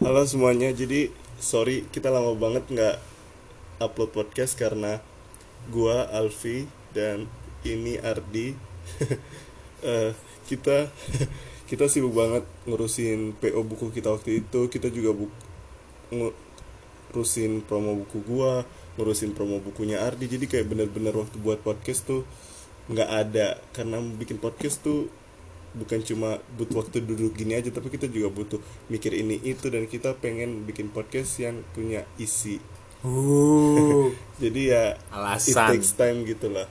Halo semuanya, jadi sorry kita lama banget nggak upload podcast karena gua Alfi dan ini Ardi. Eh, kita kita sibuk banget ngurusin PO buku kita waktu itu. Kita juga bu ngurusin promo buku gua ngurusin promo bukunya Ardi. Jadi kayak bener-bener waktu buat podcast tuh nggak ada. Karena bikin podcast tuh bukan cuma butuh waktu duduk gini aja tapi kita juga butuh mikir ini itu dan kita pengen bikin podcast yang punya isi Uh, jadi ya it Alasan. takes time gitu lah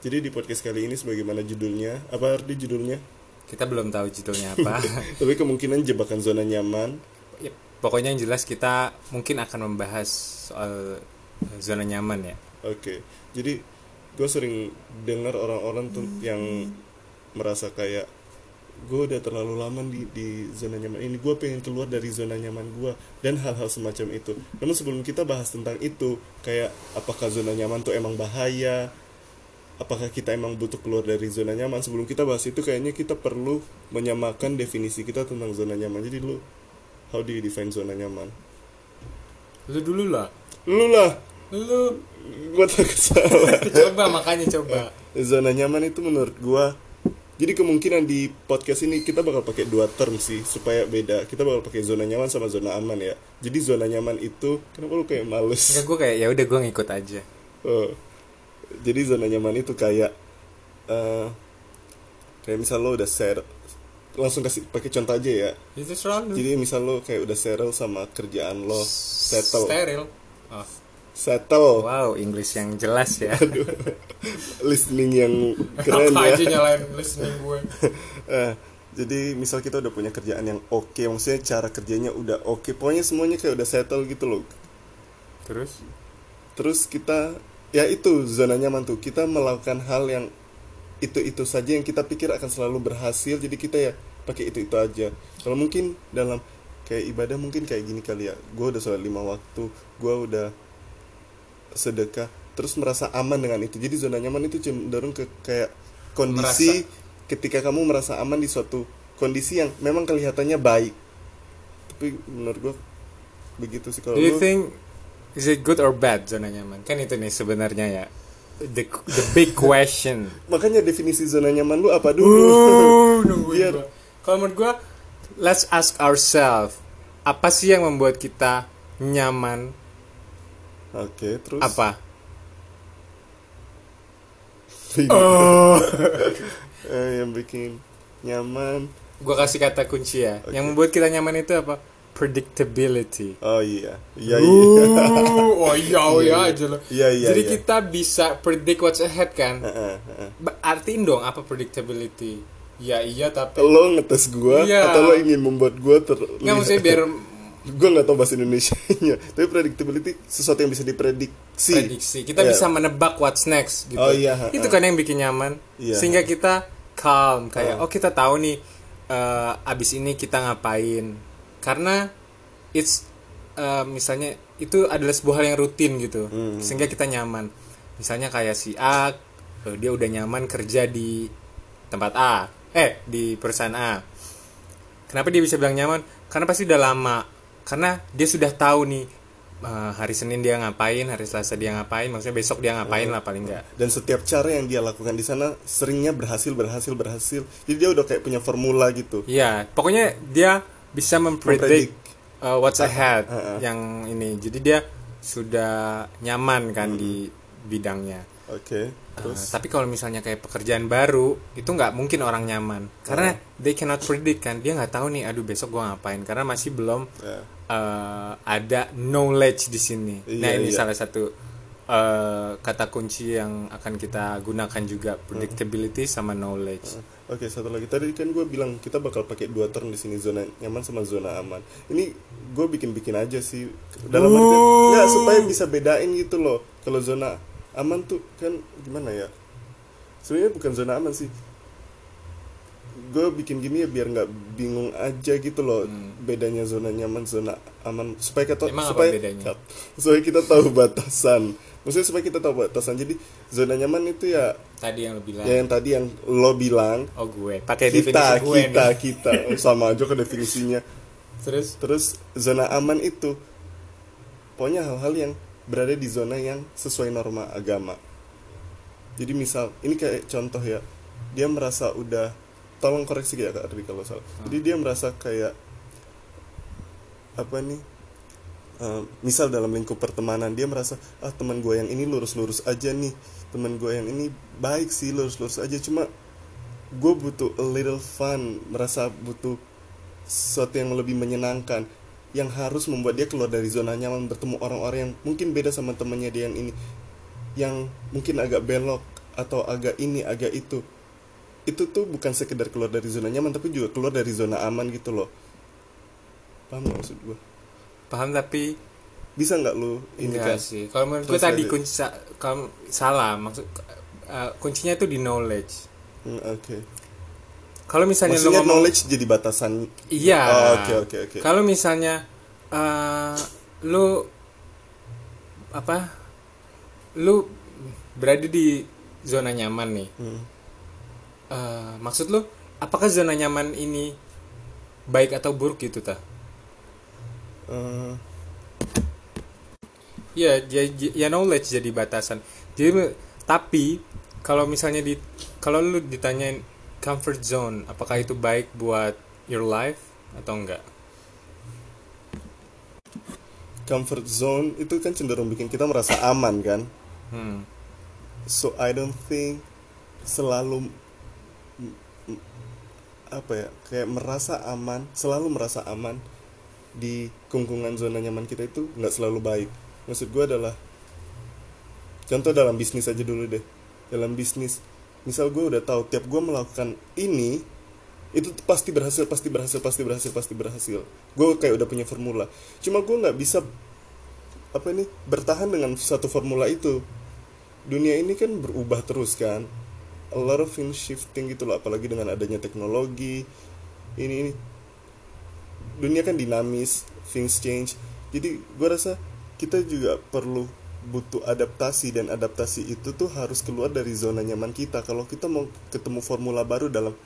jadi di podcast kali ini sebagaimana judulnya apa arti judulnya kita belum tahu judulnya apa. tapi kemungkinan jebakan zona nyaman Ya, pokoknya yang jelas kita mungkin akan membahas soal zona nyaman ya. oke jadi gue sering dengar orang-orang tuh yang merasa kayak gue udah terlalu lama di di zona nyaman ini. Gue pengen keluar dari zona nyaman gue dan hal-hal semacam itu. Namun sebelum kita bahas tentang itu kayak apakah zona nyaman tuh emang bahaya apakah kita emang butuh keluar dari zona nyaman sebelum kita bahas itu kayaknya kita perlu menyamakan definisi kita tentang zona nyaman. Jadi lu how do you define zona nyaman? Lu dulu lah. lu lah. Lu. Gue takut salah. Coba makanya coba. zona nyaman itu menurut gua jadi kemungkinan di podcast ini kita bakal pakai dua term sih supaya beda kita bakal pakai zona nyaman sama zona aman ya jadi zona nyaman itu kenapa lu kayak males Enggak gue kayak ya udah gue ngikut aja. Oh. jadi zona nyaman itu kayak eh kayak misal lo udah share langsung kasih pakai contoh aja ya Itu selalu. jadi misal lo kayak udah settle sama kerjaan lo settle Steril. Oh. Settle Wow, English yang jelas ya. listening yang keren Apa ya aja nyalain listening gue. Eh, jadi misal kita udah punya kerjaan yang oke, maksudnya cara kerjanya udah oke, pokoknya semuanya kayak udah settle gitu loh. Terus Terus kita, ya itu zona nyaman tuh, kita melakukan hal yang itu-itu saja yang kita pikir akan selalu berhasil, jadi kita ya pakai itu-itu aja. Kalau mungkin dalam kayak ibadah mungkin kayak gini kali ya, gue udah sholat lima waktu, gue udah sedekah, terus merasa aman dengan itu. Jadi zona nyaman itu cenderung ke kayak kondisi ketika kamu merasa aman di suatu kondisi yang memang kelihatannya baik. Tapi menurut gue begitu sih kalau Do you think is it good or bad zona nyaman? Kan itu nih sebenarnya ya. The the big question. makanya definisi zona nyaman lu apa dulu? Uh, nungguin Biar. Kalau menurut gua, let's ask ourselves, apa sih yang membuat kita nyaman? Oke, terus Apa? Oh. Eh, yang bikin nyaman. Gua kasih kata kunci ya. Oke. Yang membuat kita nyaman itu apa? Predictability. Oh iya. Iya iya. Uh, oh iya, oh Iya, iya aja loh. Iya iya. Jadi iya. kita bisa predict what's ahead kan? Heeh, heeh. Ba- Artiin dong apa predictability? Ya iya tapi Lo ngetes gua Iya. atau lo ingin membuat gua terlihat nggak maksudnya biar gua nggak tahu bahasa Indonesia-nya. Tapi predictability sesuatu yang bisa diprediksi. prediksi. Kita Iya. bisa menebak what's next gitu. Oh, iya, ha, Itu kan yang bikin nyaman. Iya. Sehingga kita calm kayak Ha. oh kita tahu nih eh, abis ini kita ngapain. Karena it's eh, misalnya itu adalah sebuah hal yang rutin gitu. Hmm. Sehingga kita nyaman. Misalnya kayak si A eh, dia udah nyaman kerja di tempat A. Eh, di perusahaan A. Kenapa dia bisa bilang nyaman? Karena pasti udah lama. Karena dia sudah tahu nih eh, hari Senin dia ngapain, hari Selasa dia ngapain, maksudnya besok dia ngapain lah paling enggak. Dan setiap cara yang dia lakukan di sana seringnya berhasil berhasil berhasil. Jadi dia udah kayak punya formula gitu. Iya, pokoknya dia bisa Mempredik. uh, what's ahead ah, ah. yang ini. Jadi dia sudah nyaman kan di bidangnya. Oke. Uh, Terus tapi kalau misalnya kayak pekerjaan baru itu nggak mungkin orang nyaman karena they cannot predict kan dia nggak tahu nih aduh besok gua ngapain karena masih belum ya. Uh, ada knowledge di sini. Iya, nah ini iya. salah satu uh, kata kunci yang akan kita gunakan juga predictability sama knowledge. Oke, satu lagi tadi kan gue bilang kita bakal pakai dua term di sini zona nyaman sama zona aman. Ini gue bikin-bikin aja sih dalam arti Oh. nggak supaya bisa bedain gitu loh. Kalau zona aman tuh kan gimana ya? Sebenarnya bukan zona aman sih. Gue bikin gini ya biar nggak bingung aja gitu loh. Bedanya zona nyaman zona aman. Supaya kita Emang apa supaya bedanya? supaya kita tahu batasan. Maksudnya supaya kita tahu batasan. Jadi zona nyaman itu ya Tadi yang lo bilang. ya yang tadi yang lo bilang. Oh gue. Pakai kita gue kita nih. kita. Sama aja ke definisinya. Terus? Terus zona aman itu pokoknya hal-hal yang berada di zona yang sesuai norma agama. Jadi misal ini kayak contoh ya. Dia merasa udah tolong koreksi ya kak Ardi kalau salah. Jadi dia merasa kayak apa nih eh, misal dalam lingkup pertemanan dia merasa ah teman gue yang ini lurus-lurus aja nih. Teman gue yang ini baik sih lurus-lurus aja. Cuma gue butuh a little fun merasa butuh sesuatu yang lebih menyenangkan yang harus membuat dia keluar dari zona nyaman bertemu orang-orang yang mungkin beda sama temannya dia yang ini yang mungkin agak belok atau agak ini agak itu itu tuh bukan sekedar keluar dari zona nyaman tapi juga keluar dari zona aman gitu loh. Paham nggak maksud gue paham tapi bisa nggak lu ini kan? sih. Kalau menurut gue tadi kunci sa- kalau salah maksud eh, kuncinya itu di knowledge. Hmm, oke. Kalau misalnya lu maksudnya ngomong knowledge jadi batasan iya. Oh, oke oke oke. Kalau misalnya eh, lu apa? Lu berada di zona nyaman nih. Hmm. Eh, maksud lu apakah zona nyaman ini baik atau buruk gitu ta Eh, ya ya, ya knowledge jadi batasan. Jadi tapi kalau misalnya di kalau lu ditanyain comfort zone apakah itu baik buat your life atau enggak? Comfort zone itu kan cenderung bikin kita merasa aman kan? Hmm. so I don't think selalu apa ya kayak merasa aman selalu merasa aman di kungkungan zona nyaman kita itu nggak selalu baik. Maksud gue adalah contoh dalam bisnis aja dulu deh. Dalam bisnis misal gue udah tahu tiap gue melakukan ini itu pasti berhasil pasti berhasil pasti berhasil pasti berhasil. Gue kayak udah punya formula. Cuma gue nggak bisa apa ini bertahan dengan satu formula itu. Dunia ini kan berubah terus kan a lot of things shifting gitu loh apalagi dengan adanya teknologi. Ini ini. Dunia kan dinamis things change. Jadi gue rasa kita juga perlu butuh adaptasi dan adaptasi itu tuh harus keluar dari zona nyaman kita. Kalau kita mau ketemu formula baru dalam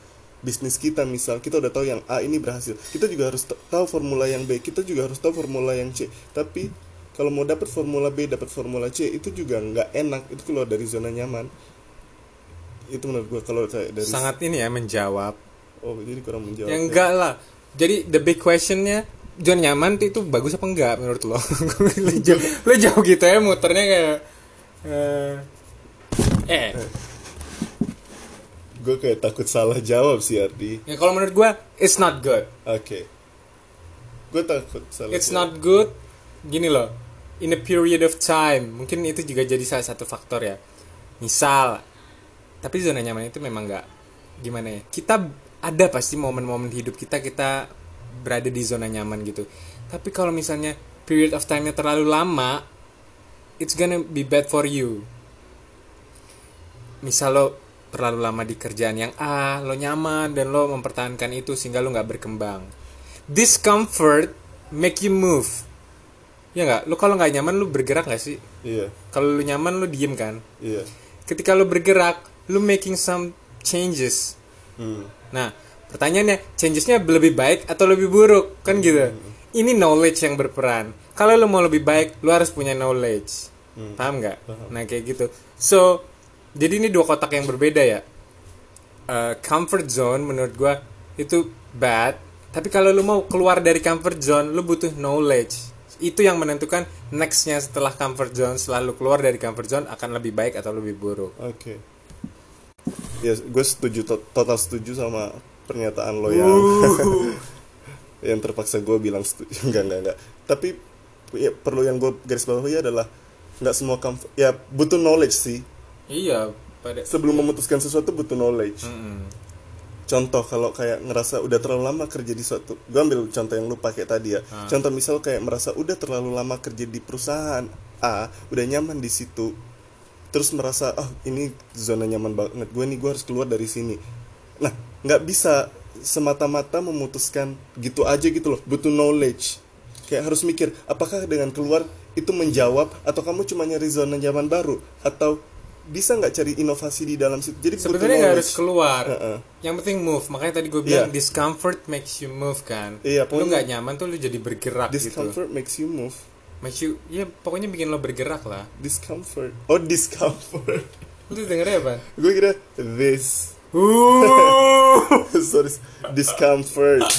bisnis kita misal kita udah tahu yang A ini berhasil kita juga harus tahu formula yang B kita juga harus tahu formula yang C. Tapi kalau mau dapat formula B dapat formula C itu juga nggak enak itu keluar dari zona nyaman itu menurut gue kalau kayak dari sangat ini ya menjawab. Oh jadi kurang menjawab ya enggak lah. Jadi the big questionnya zona nyaman itu bagus apa enggak menurut lo? Lo jauh, lo jauh gitu ya muternya kayak eh. Eh. Gue kayak takut salah jawab sih Ardi. Ya kalau menurut gua it's not good. Oke. Gue takut salah it's jawab. not good. Gini loh in a period of time mungkin itu juga jadi salah satu faktor ya. Misal tapi zona nyaman itu memang nggak gimana ya kita ada pasti momen-momen hidup kita kita berada di zona nyaman gitu. Tapi kalau misalnya period of time-nya terlalu lama it's gonna be bad for you. Misal lo terlalu lama di kerjaan yang A lo nyaman dan lo mempertahankan itu sehingga lo nggak berkembang. Discomfort make you move. Ya nggak? Lo kalau nggak nyaman lo bergerak nggak sih? Iya. Kalau lo nyaman lo diem kan? Iya. Ketika lo bergerak lo making some changes. Hmm. nah pertanyaannya changesnya lebih baik atau lebih buruk? Kan gitu. Ini knowledge yang berperan. Kalau lo mau lebih baik lo harus punya knowledge. Hmm. paham nggak? Nah kayak gitu. So jadi ini dua kotak yang berbeda ya. Eh, comfort zone menurut gua itu bad. Tapi kalau lu mau keluar dari comfort zone lu butuh knowledge. Itu yang menentukan nextnya setelah comfort zone selalu keluar dari comfort zone akan lebih baik atau lebih buruk. Oke ya gue setuju to- total setuju sama pernyataan lo yang yang terpaksa gue bilang setuju enggak enggak enggak. Tapi ya, perlu yang gue garis bawahi adalah nggak semua comfort ya butuh knowledge sih. Iya pada sebelum memutuskan sesuatu butuh knowledge. Mm-mm. contoh kalau kayak ngerasa udah terlalu lama kerja di suatu gue ambil contoh yang lu pakai tadi ya. Ah. contoh misal kayak merasa udah terlalu lama kerja di perusahaan A udah nyaman di situ terus merasa oh ini zona nyaman banget gue nih gue harus keluar dari sini. Nah nggak bisa semata-mata memutuskan gitu aja gitu loh butuh knowledge. Kayak harus mikir apakah dengan keluar itu menjawab atau kamu cuma nyari zona nyaman baru? Atau bisa nggak cari inovasi di dalam situ? Jadi sebenarnya nggak harus keluar. Heeh. yang penting move. Makanya tadi gue bilang Iya. discomfort makes you move kan? Iya, lu nggak nyaman tuh lu jadi bergerak gitu. Discomfort makes you move makes you ya pokoknya bikin lo bergerak lah. Discomfort. Oh discomfort. Lu dengernya apa? Gue kira this. Sorry discomfort.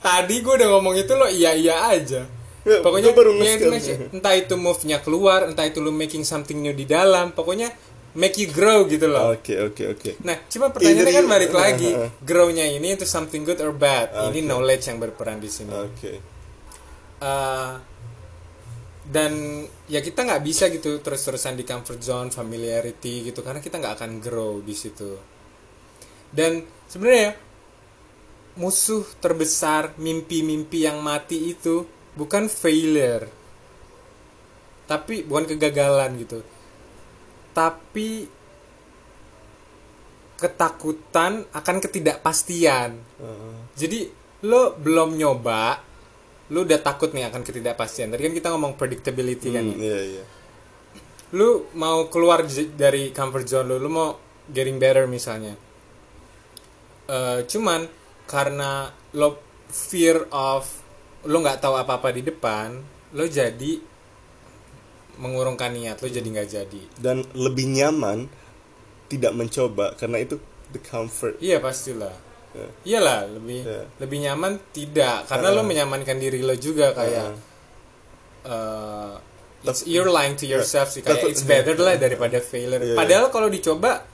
Tadi gue udah ngomong itu lo iya iya aja. Ya, pokoknya baru ya, itu- entah itu move nya keluar entah itu lu making something new di dalam pokoknya make you grow gitu loh. Oke oke oke. Nah, cuma pertanyaannya Either kan you- balik lagi, grow-nya ini itu something good or bad. Ini Okay. knowledge yang berperan di sini. oke Uh, dan ya kita nggak bisa gitu terus-terusan di comfort zone, familiarity gitu, karena kita nggak akan grow di situ. Dan sebenarnya musuh terbesar mimpi-mimpi yang mati itu bukan failure, tapi bukan kegagalan gitu, tapi ketakutan akan ketidakpastian. Heeh. Jadi lo belum nyoba, lo udah takut nih akan ketidakpastian. Tadi kan kita ngomong predictability kan. Hmm, iya iya Lu mau keluar dari comfort zone lo, lu mau getting better misalnya. Eh, cuman karena lo fear of lo nggak tahu apa-apa di depan, lo jadi mengurungkan niat, lo jadi nggak jadi. dan lebih nyaman tidak mencoba karena itu the comfort Iya pastilah. Ya. Iyalah lebih Ya. lebih nyaman tidak karena Uh-uh. lo menyamankan diri lo juga kayak uh, it's you're lying to yourself sih kayak it's better lah daripada failure. Iya, Padahal kalau dicoba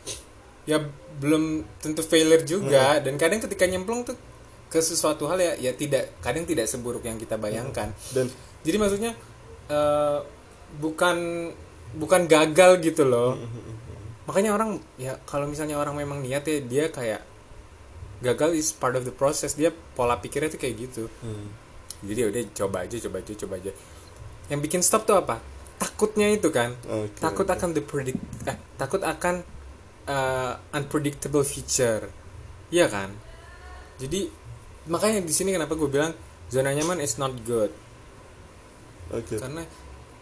ya belum tentu failure juga dan kadang ketika nyemplung tuh ke sesuatu hal ya ya tidak kadang tidak seburuk yang kita bayangkan. dan Jadi maksudnya uh, bukan bukan gagal gitu loh. Makanya orang ya kalau misalnya orang memang niat ya dia kayak gagal is part of the process. Dia pola pikirnya tuh kayak gitu. hmm, Jadi ya udah coba aja, coba aja, coba aja. Yang bikin stop tuh apa? Takutnya itu kan. Oke, takut oke. akan the predict eh, takut akan uh, unpredictable future. Iya kan? Jadi makanya di sini kenapa gue bilang zona nyaman is not good oke karena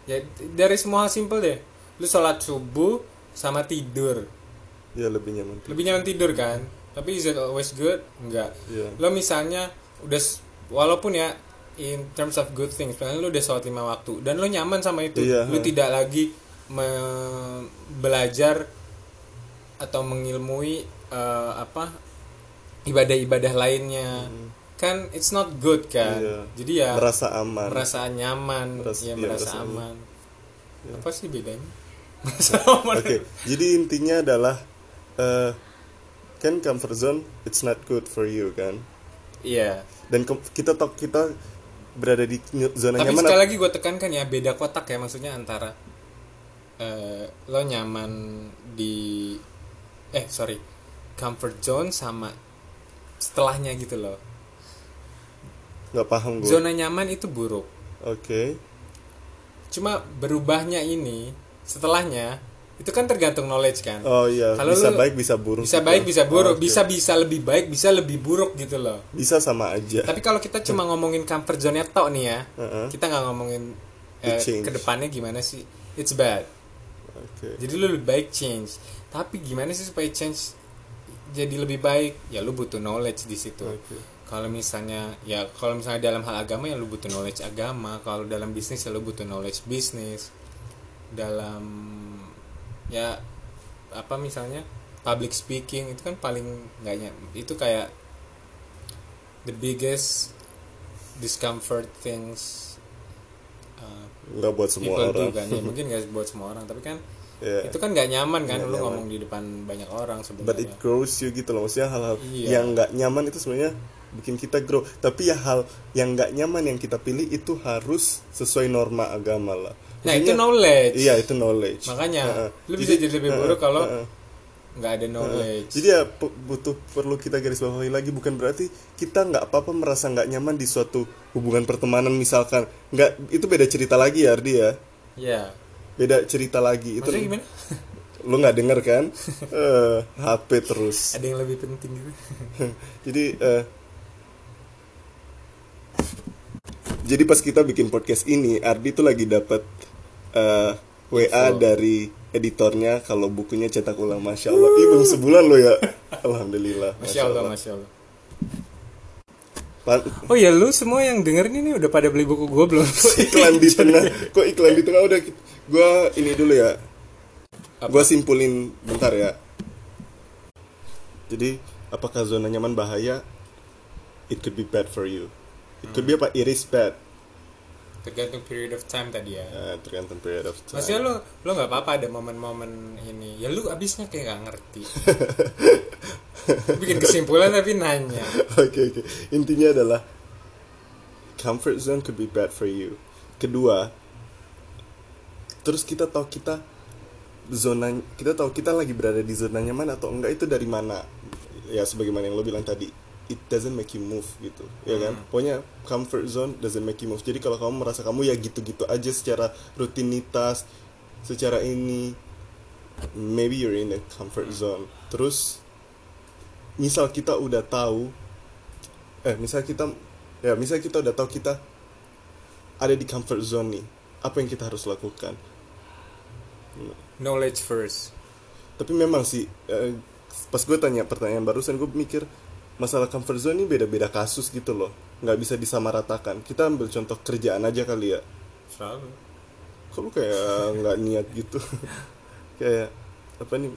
ya dari semua hal simple deh lu sholat subuh sama tidur ya lebih nyaman lebih nyaman tidur kan tapi is it always good enggak Iya. lo misalnya udah walaupun ya in terms of good things misalnya lu udah sholat lima waktu dan lo nyaman sama itu Iya, lu ha. tidak lagi me- belajar atau mengilmui eh, apa ibadah-ibadah lainnya kan it's not good kan. Iya. jadi ya merasa aman merasa nyaman Merasa- ya iya, merasa merasa aman Iya. apa sih bedanya Oke, jadi intinya adalah eh, kan comfort zone it's not good for you kan. iya Dan ke- kita tok kita berada di zona tapi nyaman. sekali ap- lagi gue tekankan ya beda kotak ya maksudnya antara eh, lo nyaman di eh sorry comfort zone sama setelahnya gitu loh nggak paham gue. zona nyaman itu buruk Oke. cuma berubahnya ini setelahnya itu kan tergantung knowledge kan Oh iya, Kalau bisa lu- baik bisa buruk. bisa gitu. baik bisa buruk Oke. bisa bisa lebih baik bisa lebih buruk gitu loh bisa sama aja. Tapi kalau kita cuma ngomongin comfort zone-nya tok nih ya, Heeh. kita nggak ngomongin The eh, ke depannya gimana sih? It's bad. Oke. Jadi lu lebih baik change. Tapi gimana sih supaya change jadi lebih baik? Ya lu butuh knowledge di situ. Oke. Kalau misalnya ya kalau misalnya dalam hal agama ya lu butuh knowledge agama. Kalau dalam bisnis ya lu butuh knowledge bisnis. Dalam ya apa misalnya public speaking itu kan paling nggak itu kayak the biggest discomfort things uh, Nggak buat semua orang. kan ya mungkin nggak buat semua orang tapi kan Yeah. itu kan nggak nyaman kan lu nyaman. ngomong di depan banyak orang But it sebenarnya grows you gitu loh. Maksudnya hal-hal Iya. yang nggak nyaman itu sebenarnya bikin kita grow. Tapi ya hal yang nggak nyaman yang kita pilih itu harus sesuai norma agama lah. Nah itu knowledge. Iya itu knowledge. makanya Heeh. lu bisa jadi lebih buruk kalau heeh, nggak ada knowledge. Jadi ya butuh perlu kita garis bawahi lagi bukan berarti kita nggak apa-apa merasa nggak nyaman di suatu hubungan pertemanan misalkan. Nggak itu beda cerita lagi ya Ardi ya? Ya beda cerita lagi itu maksudnya gimana? lu nggak denger kan? Eh, HP terus. Ada yang lebih penting gitu. Jadi eh, jadi pas kita bikin podcast ini Ardi tuh lagi dapat eh, WA dari editornya kalau bukunya cetak ulang masya Allah. Ih, belum sebulan lo ya. Alhamdulillah masya Allah masya Allah. Pan- oh ya lu semua yang dengerin ini udah pada beli buku gue belum? Iklan di tengah? Kok iklan di tengah? Udah gue ini dulu ya. Gue simpulin bentar ya. Jadi apakah zona nyaman bahaya? It could be bad for you. It could be apa? It is bad tergantung period of time tadi ya Eh, tergantung period of time Maksudnya lu lu nggak apa-apa ada momen-momen ini. Ya lu abisnya kayak nggak ngerti. Bikin kesimpulan tapi nanya. Oke oke. Intinya adalah comfort zone could be bad for you. Kedua, terus kita tahu kita zona kita tahu kita lagi berada di zona nyaman atau enggak itu dari mana? Ya sebagaimana yang lo bilang tadi, it doesn't make you move gitu, ya kan? Pokoknya comfort zone doesn't make you move. Jadi kalau kamu merasa kamu ya gitu-gitu aja secara rutinitas, secara ini, maybe you're in a comfort zone. Terus misal kita udah tahu eh misal kita ya misal kita udah tahu kita ada di comfort zone nih apa yang kita harus lakukan Knowledge first. tapi memang sih eh, pas gue tanya pertanyaan barusan gue mikir masalah comfort zone ini beda-beda kasus gitu loh. Nggak bisa disamaratakan. Kita ambil contoh kerjaan aja kali ya. Selalu. lu kayak nggak niat gitu? Kayak apa nih?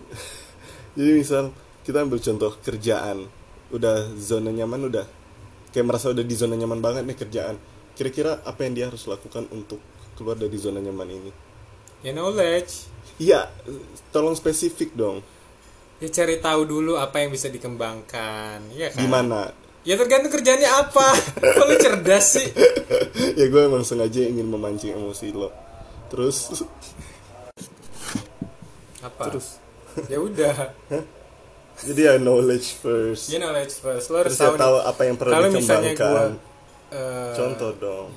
Jadi misal kita ambil contoh kerjaan. Udah zona nyaman udah. Kayak merasa udah di zona nyaman banget nih kerjaan. Kira-kira apa yang dia harus lakukan untuk keluar dari zona nyaman ini? Ya knowledge. iya tolong spesifik dong Ya cari tahu dulu apa yang bisa dikembangkan. Iya kan? gimana Ya tergantung kerjanya apa. Kok lu cerdas sih? ya gue emang sengaja ingin memancing emosi lo terus Apa? terus Ya udah. jadi ya knowledge first Ya knowledge first. Lo harus ya tahu. tahu apa yang perlu Kalau misalnya gua eh, contoh dong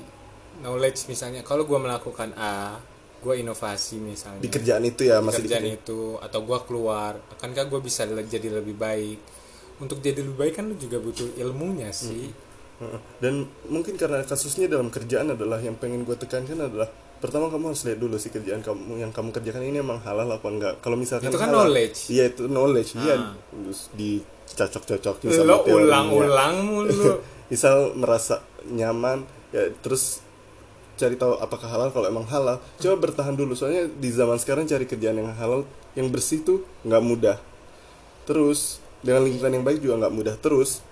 knowledge misalnya kalau gua melakukan A, gua inovasi misalnya. di kerjaan itu ya masih di kerjaan itu atau gua keluar akankah gua bisa jadi lebih baik untuk jadi lebih baik kan lu juga butuh ilmunya sih. Dan mungkin karena kasusnya dalam kerjaan adalah yang pengen gue tekankan adalah pertama kamu harus lihat dulu sih kerjaan kamu yang kamu kerjakan ini emang halal apa enggak. Kalau misalkan Itu kan halal, knowledge. Iya itu knowledge. Iya Ah. dicocok-cocokin sama lo ulang-ulang mulu Misal merasa nyaman ya terus cari tahu apakah halal. Kalau emang halal coba bertahan dulu. Soalnya di zaman sekarang cari kerjaan yang halal yang bersih tuh nggak mudah. Terus dengan lingkungan yang baik juga nggak mudah. Terus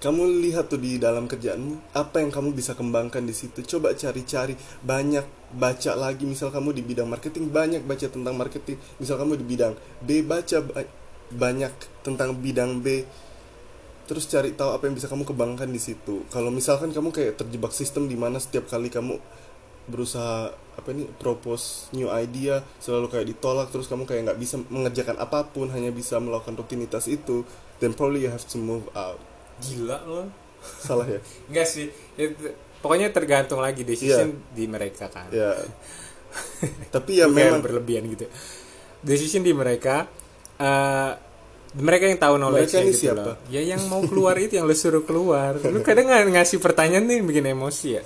kamu lihat tuh di dalam kerjaanmu apa yang kamu bisa kembangkan di situ? Coba cari-cari. Banyak baca lagi. Misal kamu di bidang marketing banyak baca tentang marketing. Misal kamu di bidang B baca ba- banyak tentang bidang B terus cari tahu apa yang bisa kamu kembangkan di situ. Kalau misalkan kamu kayak terjebak sistem di mana setiap kali kamu berusaha apa ini propose new idea selalu kayak ditolak terus kamu kayak nggak bisa mengerjakan apa pun hanya bisa melakukan rutinitas itu then probably you have to move out. Gila lo. Salah ya? Enggak sih. Ya, t- pokoknya tergantung lagi decision di mereka kan. Ya tapi ya memang berlebihan gitu. Decision di mereka eh mereka yang tahu knowledge Mereka ini gitu siapa? loh. Ya yang mau keluar itu yang lu suruh keluar. Lu kadang nggak ngasih pertanyaan nih bikin emosi ya.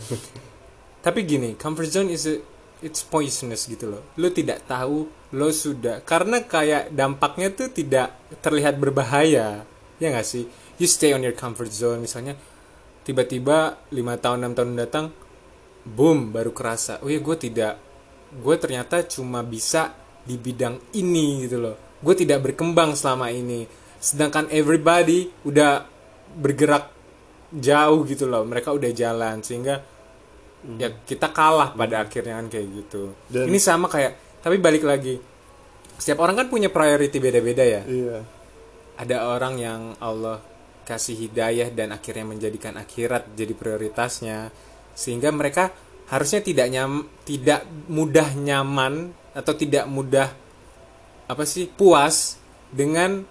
Tapi gini, comfort zone is a, it's poisonous gitu loh. Lu tidak tahu lo sudah karena kayak dampaknya tuh tidak terlihat berbahaya. Ya nggak sih? You stay on your comfort zone misalnya tiba-tiba lima tahun enam tahun datang boom baru kerasa oh ya gue tidak gue ternyata cuma bisa di bidang ini gitu loh gue tidak berkembang selama ini. Sedangkan everybody udah bergerak jauh gitu loh. Mereka udah jalan sehingga ya kita kalah pada akhirnya kan kayak gitu. Dan- ini sama kayak tapi balik lagi setiap orang kan punya priority beda-beda ya. Iya. Ada orang yang Allah kasih hidayah dan akhirnya menjadikan akhirat jadi prioritasnya sehingga mereka harusnya tidak nyam tidak mudah nyaman atau tidak mudah apa sih puas dengan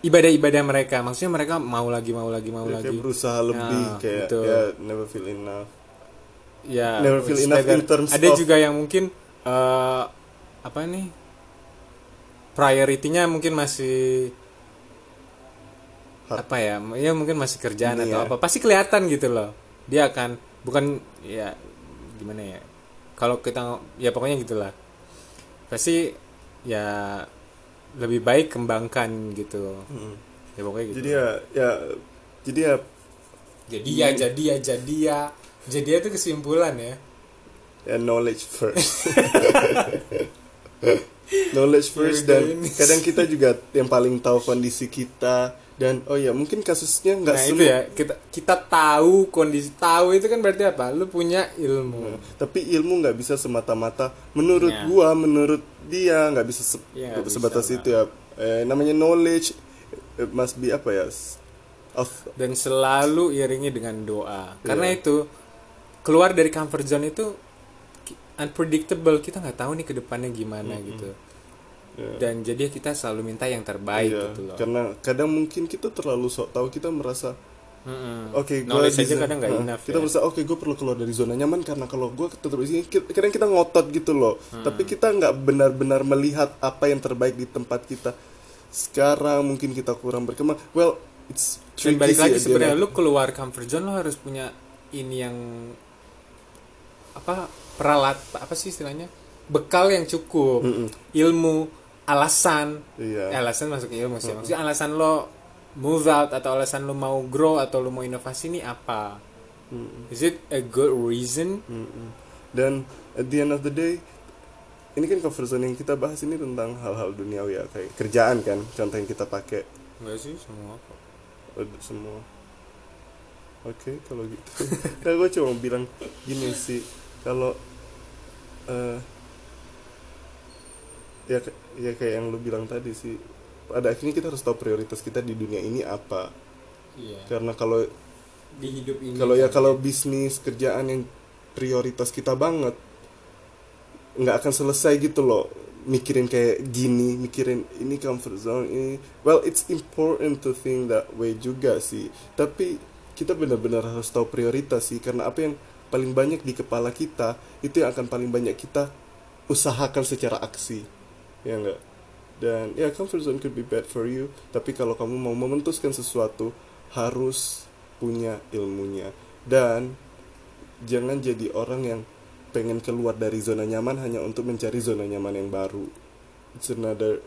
ibadah-ibadah mereka. Maksudnya mereka mau lagi mau lagi mau Ya, lagi. kayak berusaha lebih Nah, kayak betul. ya never feel enough. Ya never feel enough better. in terms ada of- juga yang mungkin eh, apa nih prioritinya mungkin masih Har- apa ya ya mungkin masih kerjaan Ini atau ya. apa. Pasti kelihatan gitu loh. Dia akan bukan ya gimana ya. Kalau kita ya pokoknya gitulah. Pasti ya lebih baik kembangkan gitu. Mm. ya pokoknya gitu. Jadi ya ya jadi ya jadi ya jadi ya jadi ya. Jadi ya itu kesimpulan ya. Ya knowledge first knowledge first dan kadang kita juga yang paling tahu kondisi kita dan oh ya mungkin kasusnya nggak nah itu semua ya kita kita tahu kondisi tahu itu kan berarti apa? Lu punya ilmu. Tapi ilmu nggak bisa semata-mata. Menurut Ya. gua menurut dia nggak bisa se- Ya, bisa sebatas lah. itu ya. Eh, namanya knowledge it must be apa ya? Of dan selalu iringi dengan doa. Karena Iya. itu keluar dari comfort zone itu unpredictable. Kita nggak tahu nih ke depannya gimana gitu ya. dan jadi kita selalu minta yang terbaik Iya, gitu loh karena kadang mungkin kita terlalu sok tahu kita merasa Mm-mm. Oke, gue knowledge aja bisa- kadang nggak nah, enough Kita ya. merasa oke, gue perlu keluar dari zona nyaman karena kalau gue tetap di sini, kadang kita ngotot gitu loh. Hmm. Tapi kita nggak benar-benar melihat apa yang terbaik di tempat kita. Sekarang mungkin kita kurang berkembang. Well, it's dan tricky balik sih lagi ya, sebenarnya dia. lu keluar comfort zone lo harus punya ini yang apa peralat apa sih istilahnya bekal yang cukup Mm-mm. ilmu alasan. Iya. Alasan masuk ilmu sih. Maksudnya alasan lo move out atau alasan lo mau grow atau lo mau inovasi ini apa? Mm-mm. is it a good reason? Mm-mm. Dan at the end of the day, ini kan cover zone yang kita bahas ini tentang hal-hal duniawi ya, kayak kerjaan kan, contoh yang kita pakai. Enggak sih semua kok. Semua. Oke kalau gitu. Nah gue cuma bilang gini sih. Kalau eh ya ya kayak yang lu bilang tadi sih. Pada akhirnya kita harus tahu prioritas kita di dunia ini apa. Iya. Karena kalau di hidup ini kalau ya kan. kalau bisnis kerjaan yang prioritas kita banget nggak akan selesai gitu loh. Mikirin kayak gini mikirin ini comfort zone ini. Well it's important to think that way juga sih. Tapi kita benar-benar harus tahu prioritas sih karena apa yang paling banyak di kepala kita itu yang akan paling banyak kita usahakan secara aksi ya enggak. Dan ya comfort zone could be bad for you tapi kalau kamu mau memutuskan sesuatu harus punya ilmunya. Dan jangan jadi orang yang pengen keluar dari zona nyaman hanya untuk mencari zona nyaman yang baru. It's another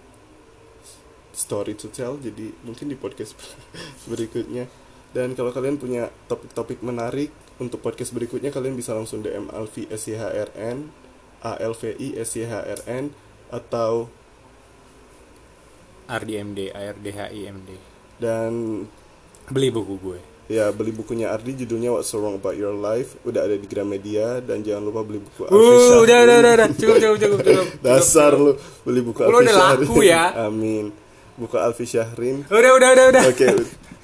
story to tell jadi mungkin di podcast berikutnya. Dan kalau kalian punya topik-topik menarik untuk podcast berikutnya kalian bisa langsung DM Alfi SYHRN ALVI SYHRN atau RDMD ARDHIMD dan beli buku gue. ya beli bukunya Ardi judulnya What's So Wrong About Your Life? Udah ada di Gramedia dan jangan lupa beli buku Alfi Uh, udah, udah, udah, udah, cukup, cukup, cukup, cukup. dasar lu beli buku Lu Alfi udah laku ya. amin. Buku Alfi Syahrin Udah, udah, udah, udah. oke